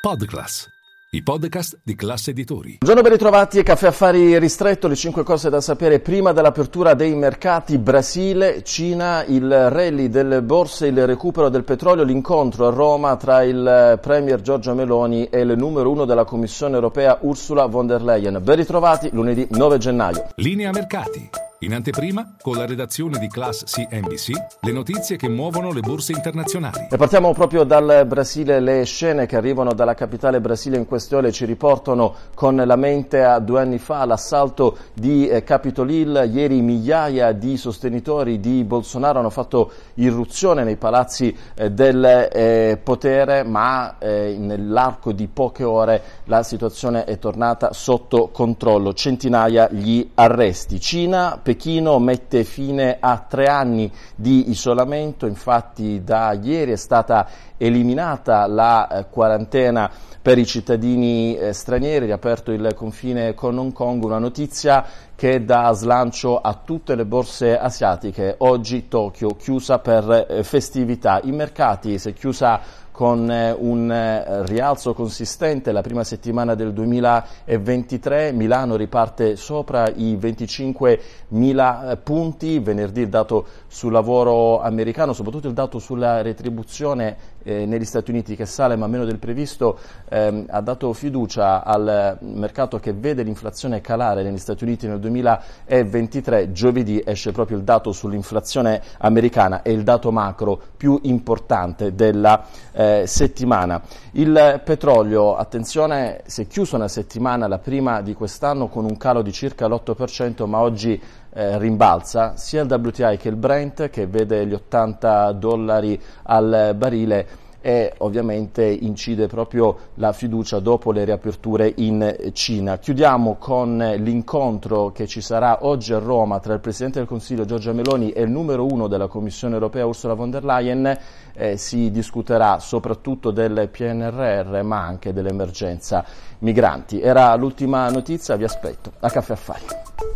Podclass, i podcast di classe editori. Buongiorno, ben ritrovati a Caffè Affari Ristretto, le 5 cose da sapere prima dell'apertura dei mercati Brasile, Cina, il rally delle borse, il recupero del petrolio, l'incontro a Roma tra il Premier Giorgio Meloni e il numero uno della Commissione Europea Ursula von der Leyen. Ben ritrovati lunedì 9 gennaio. Linea mercati. In anteprima, con la redazione di Class CNBC, le notizie che muovono le borse internazionali. E partiamo proprio dal Brasile, le scene che arrivano dalla capitale Brasile in questione ci riportano con la mente a due anni fa l'assalto di eh, Capitol Hill. Ieri migliaia di sostenitori di Bolsonaro hanno fatto irruzione nei palazzi eh, del eh, potere, ma nell'arco di poche ore la situazione è tornata sotto controllo. Centinaia gli arresti. Cina, Pechino mette fine a tre anni di isolamento, infatti da ieri è stata eliminata la eh, quarantena per i cittadini eh, stranieri, riaperto il confine con Hong Kong, una notizia che dà slancio a tutte le borse asiatiche. Oggi Tokyo chiusa per eh, festività, i mercati si è chiusa con eh, un eh, rialzo consistente la prima settimana del 2023, Milano riparte sopra i 25.000 eh, punti, venerdì il dato sul lavoro americano, soprattutto il dato sulla retribuzione eh, negli Stati Uniti che sale ma meno del previsto, ehm, ha dato fiducia al mercato che vede l'inflazione calare negli Stati Uniti nel 2023, giovedì esce proprio il dato sull'inflazione americana e il dato macro più importante della eh, settimana. Il petrolio, attenzione, si è chiuso una settimana, la prima di quest'anno, con un calo di circa l'8%, ma oggi eh, rimbalza sia il WTI che il Brent, che vede gli 80 dollari al barile e ovviamente incide proprio la fiducia dopo le riaperture in Cina. Chiudiamo con l'incontro che ci sarà oggi a Roma tra il Presidente del Consiglio Giorgia Meloni e il numero uno della Commissione europea Ursula von der Leyen. Eh, si discuterà soprattutto del PNRR ma anche dell'emergenza migranti. Era l'ultima notizia, vi aspetto a Caffè Affari.